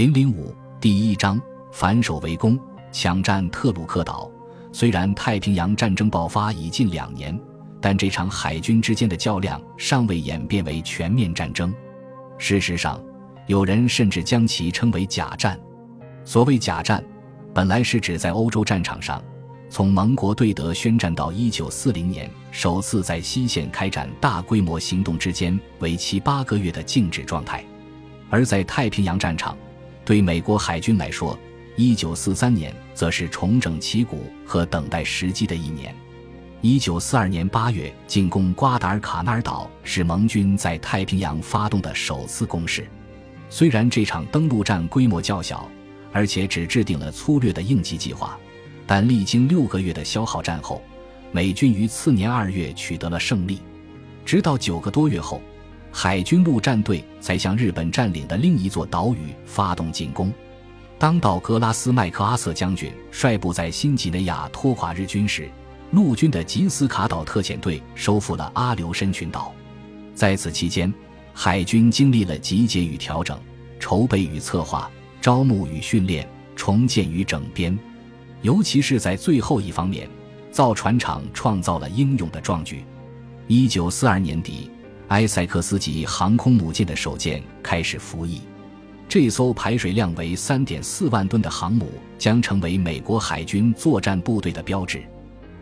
零零五第一章反守为攻，抢占特鲁克岛。虽然太平洋战争爆发已近两年，但这场海军之间的较量尚未演变为全面战争。事实上，有人甚至将其称为假战。所谓假战，本来是指在欧洲战场上，从盟国对德宣战到一九四零年首次在西线开展大规模行动之间为期八个月的静止状态。而在太平洋战场，对美国海军来说，一九四三年则是重整旗鼓和等待时机的一年。一九四二年八月进攻瓜达尔卡纳尔岛是盟军在太平洋发动的首次攻势。虽然这场登陆战规模较小，而且只制定了粗略的应急计划，但历经六个月的消耗战后，美军于次年二月取得了胜利。直到九个多月后，海军陆战队才向日本占领的另一座岛屿发动进攻。当道格拉斯·麦克阿瑟将军率部在新几内亚拖垮日军时，陆军的吉斯卡岛特遣队收复了阿留申群岛。在此期间，海军经历了集结与调整、筹备与策划、招募与训练、重建与整编，尤其是在最后一方面，造船厂创造了英勇的壮举。一九四二年底，埃塞克斯级航空母舰的首舰开始服役。这艘排水量为三点四万吨的航母将成为美国海军作战部队的标志。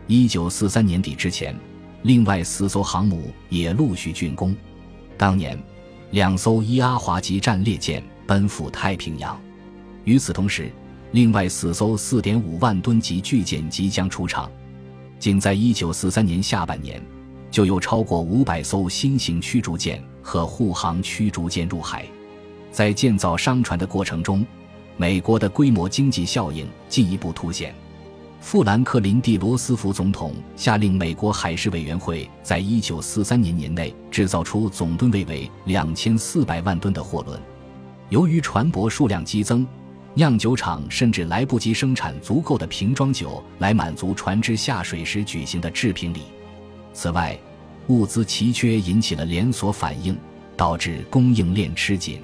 一九四三年底之前，另外四艘航母也陆续竣工。当年，两艘伊阿华级战列舰奔赴太平洋。与此同时，另外四艘四点五万吨级巨舰即将出场。仅在一九四三年下半年，就有超过五百艘新型驱逐舰和护航驱逐舰入海。在建造商船的过程中，美国的规模经济效应进一步凸显。富兰克林 ·D· 罗斯福总统下令美国海事委员会在一九四三年年内制造出总吨位为两千四百万吨的货轮。由于船舶数量激增，酿酒厂甚至来不及生产足够的瓶装酒来满足船只下水时举行的制瓶礼。此外，物资奇缺引起了连锁反应，导致供应链吃紧。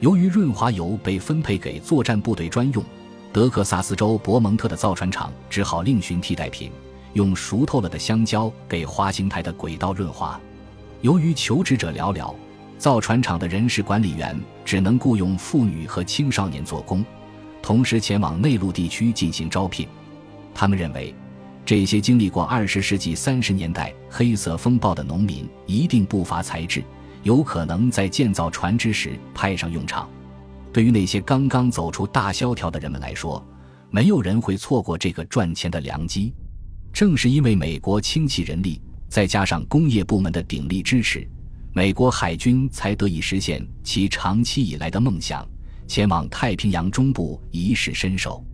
由于润滑油被分配给作战部队专用，德克萨斯州伯蒙特的造船厂只好另寻替代品，用熟透了的香蕉给滑行台的轨道润滑。由于求职者寥寥，造船厂的人事管理员只能雇佣妇女和青少年做工，同时前往内陆地区进行招聘。他们认为，这些经历过二十世纪三十年代黑色风暴的农民一定不乏才智。有可能在建造船只时派上用场。对于那些刚刚走出大萧条的人们来说，没有人会错过这个赚钱的良机。正是因为美国倾其人力，再加上工业部门的鼎力支持，美国海军才得以实现其长期以来的梦想，前往太平洋中部一试身手。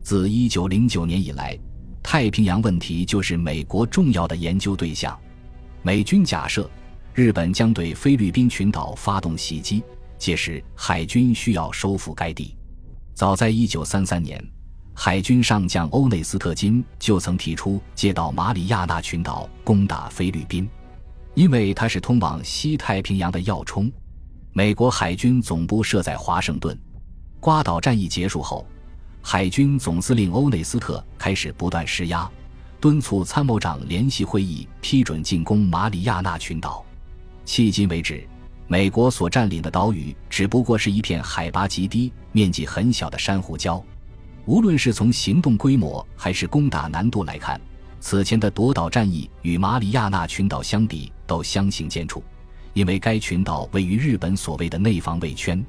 自1909年以来，太平洋问题就是美国重要的研究对象。美军假设。日本将对菲律宾群岛发动袭击，届时海军需要收复该地。早在1933年，海军上将欧内斯特金就曾提出借道马里亚纳群岛攻打菲律宾，因为它是通往西太平洋的要冲。美国海军总部设在华盛顿。瓜岛战役结束后，海军总司令欧内斯特开始不断施压，敦促参谋长联席会议批准进攻马里亚纳群岛。迄今为止，美国所占领的岛屿只不过是一片海拔极低、面积很小的珊瑚礁。无论是从行动规模还是攻打难度来看，此前的夺岛战役与马里亚纳群岛相比都相形见绌，因为该群岛位于日本所谓的内防卫圈。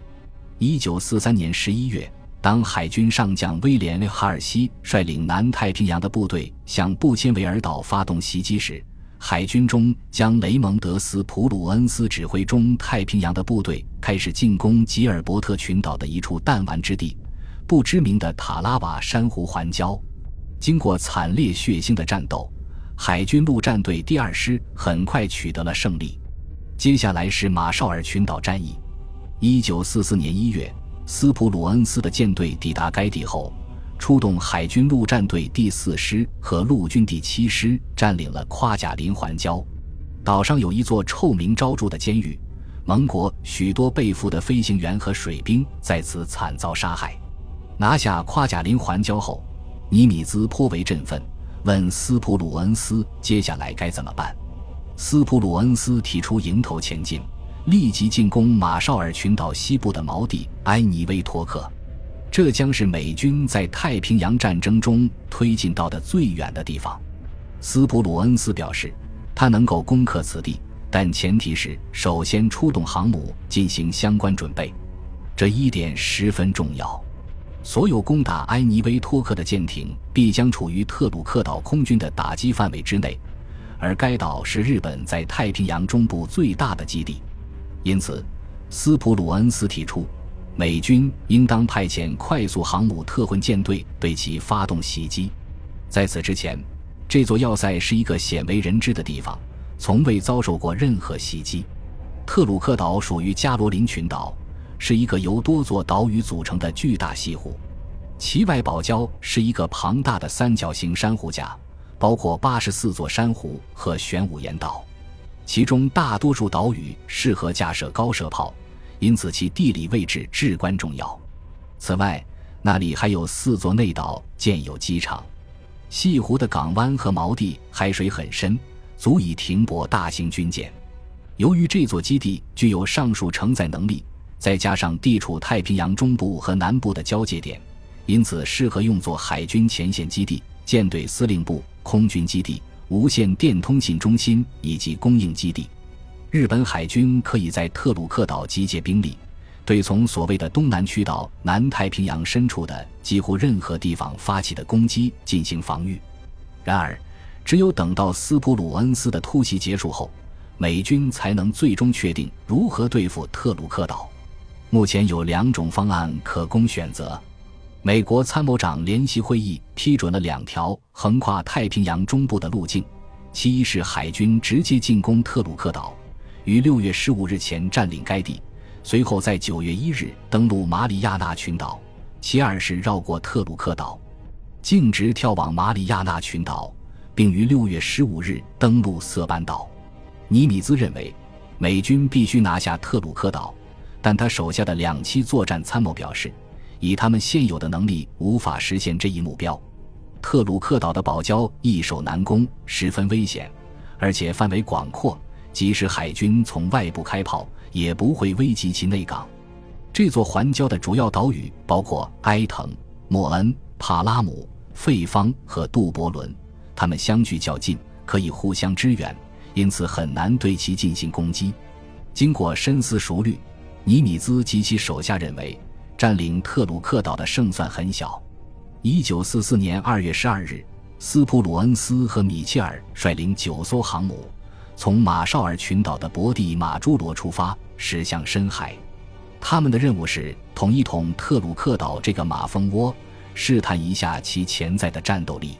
一九四三年十一月，当海军上将威廉·哈尔西率领南太平洋的部队向布切维尔岛发动袭击时，海军中将雷蒙德斯普鲁恩斯指挥中太平洋的部队开始进攻吉尔伯特群岛的一处弹丸之地——不知名的塔拉瓦珊瑚环礁。经过惨烈血腥的战斗，海军陆战队第二师很快取得了胜利。接下来是马绍尔群岛战役。一九四四年一月，斯普鲁恩斯的舰队抵达该地后。出动海军陆战队第四师和陆军第七师，占领了夸贾林环礁。岛上有一座臭名昭著的监狱，盟国许多被俘的飞行员和水兵在此惨遭杀害。拿下夸贾林环礁后，尼米兹颇为振奋，问斯普鲁恩斯接下来该怎么办。斯普鲁恩斯提出迎头前进，立即进攻马绍尔群岛西部的锚地埃尼威托克。这将是美军在太平洋战争中推进到的最远的地方。斯普鲁恩斯表示，他能够攻克此地，但前提是首先出动航母进行相关准备。这一点十分重要。所有攻打埃尼威托克的舰艇必将处于特鲁克岛空军的打击范围之内，而该岛是日本在太平洋中部最大的基地。因此，斯普鲁恩斯提出。美军应当派遣快速航母特混舰队对其发动袭击。在此之前，这座要塞是一个鲜为人知的地方，从未遭受过任何袭击。特鲁克岛属于加罗林群岛，是一个由多座岛屿组成的巨大西湖。其外堡礁是一个庞大的三角形珊瑚架，包括八十四座珊瑚和玄武岩岛，其中大多数岛屿适合架设高射炮。因此，其地理位置至关重要。此外，那里还有四座内岛，建有机场。西湖的港湾和锚地海水很深，足以停泊大型军舰。由于这座基地具有上述承载能力，再加上地处太平洋中部和南部的交界点，因此适合用作海军前线基地、舰队司令部、空军基地、无线电通信中心以及供应基地。日本海军可以在特鲁克岛集结兵力，对从所谓的东南区岛南太平洋深处的几乎任何地方发起的攻击进行防御。然而，只有等到斯普鲁恩斯的突袭结束后，美军才能最终确定如何对付特鲁克岛。目前有两种方案可供选择。美国参谋长联席会议批准了两条横跨太平洋中部的路径，其一是海军直接进攻特鲁克岛。于六月十五日前占领该地，随后在九月一日登陆马里亚纳群岛。其二是绕过特鲁克岛，径直跳往马里亚纳群岛，并于六月十五日登陆色班岛。尼米兹认为，美军必须拿下特鲁克岛，但他手下的两栖作战参谋表示，以他们现有的能力无法实现这一目标。特鲁克岛的堡礁易守难攻，十分危险，而且范围广阔。即使海军从外部开炮，也不会危及其内港。这座环礁的主要岛屿包括埃滕、莫恩、帕拉姆、费方和杜伯伦，它们相距较近，可以互相支援，因此很难对其进行攻击。经过深思熟虑，尼米兹及其手下认为，占领特鲁克岛的胜算很小。一九四四年二月十二日，斯普鲁恩斯和米切尔率领九艘航母。从马绍尔群岛的博蒂马朱罗出发，驶向深海。他们的任务是捅一捅特鲁克岛这个马蜂窝，试探一下其潜在的战斗力。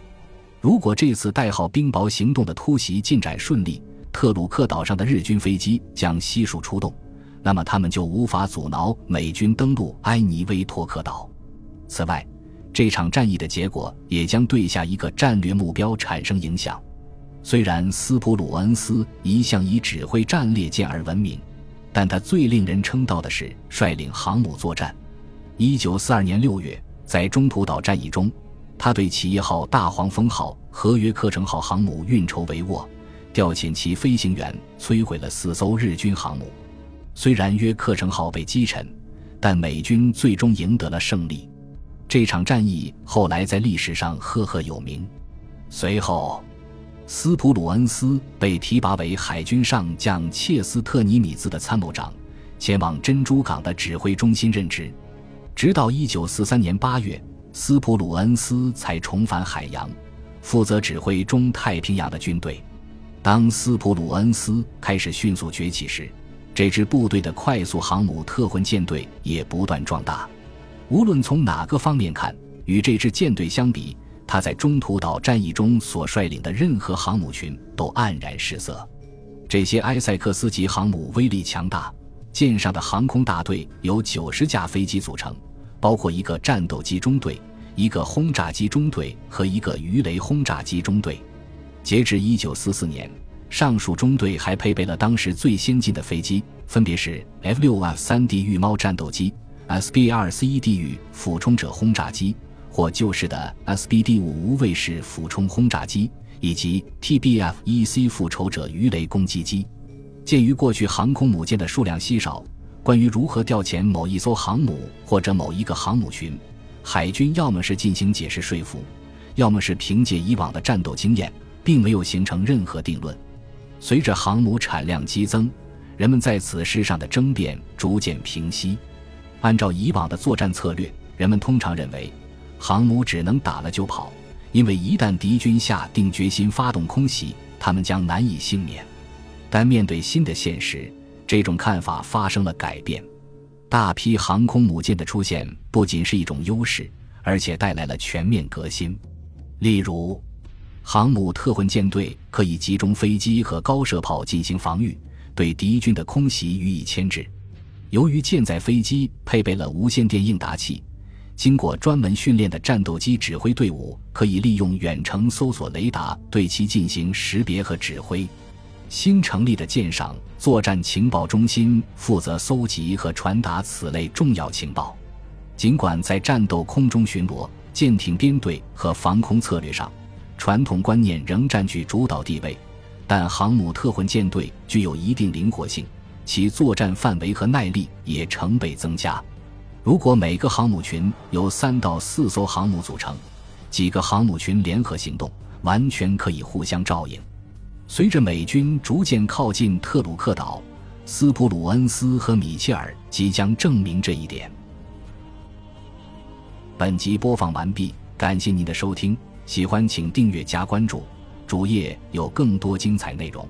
如果这次代号“冰雹行动”的突袭进展顺利，特鲁克岛上的日军飞机将悉数出动，那么他们就无法阻挠美军登陆埃尼威托克岛。此外，这场战役的结果也将对下一个战略目标产生影响。虽然斯普鲁恩斯一向以指挥战列舰而闻名，但他最令人称道的是率领航母作战。一九四二年六月，在中途岛战役中，他对企业号、大黄蜂号、合约克城号航母运筹帷幄，调遣其飞行员摧毁了四艘日军航母。虽然约克城号被击沉，但美军最终赢得了胜利。这场战役后来在历史上赫赫有名。随后。斯普鲁恩斯被提拔为海军上将切斯特尼米兹的参谋长，前往珍珠港的指挥中心任职。直到1943年8月，斯普鲁恩斯才重返海洋，负责指挥中太平洋的军队。当斯普鲁恩斯开始迅速崛起时，这支部队的快速航母特混舰队也不断壮大。无论从哪个方面看，与这支舰队相比，他在中途岛战役中所率领的任何航母群都黯然失色。这些埃塞克斯级航母威力强大，舰上的航空大队由九十架飞机组成，包括一个战斗机中队、一个轰炸机中队和一个鱼雷轰炸机中队。截至一九四四年，上述中队还配备了当时最先进的飞机，分别是 F 六 F 三 D 御猫战斗机、SB 二 C 地狱俯冲者轰炸机，或旧式的 SBD 五无畏式俯冲轰炸机，以及 TBF 一 C 复仇者鱼雷攻击机。鉴于过去航空母舰的数量稀少，关于如何调遣某一艘航母或者某一个航母群，海军要么是进行解释说服，要么是凭借以往的战斗经验，并没有形成任何定论。随着航母产量激增，人们在此事上的争辩逐渐平息。按照以往的作战策略，人们通常认为，航母只能打了就跑，因为一旦敌军下定决心发动空袭，他们将难以幸免。但面对新的现实，这种看法发生了改变。大批航空母舰的出现不仅是一种优势，而且带来了全面革新。例如，航母特混舰队可以集中飞机和高射炮进行防御，对敌军的空袭予以牵制。由于舰载飞机配备了无线电应答器，经过专门训练的战斗机指挥队伍可以利用远程搜索雷达对其进行识别和指挥。新成立的舰上作战情报中心负责搜集和传达此类重要情报。尽管在战斗空中巡逻、舰艇编队和防空策略上，传统观念仍占据主导地位，但航母特混舰队具有一定灵活性，其作战范围和耐力也成倍增加。如果每个航母群由三到四艘航母组成，几个航母群联合行动，完全可以互相照应。随着美军逐渐靠近特鲁克岛，斯普鲁恩斯和米切尔即将证明这一点。本集播放完毕，感谢您的收听，喜欢请订阅加关注，主页有更多精彩内容。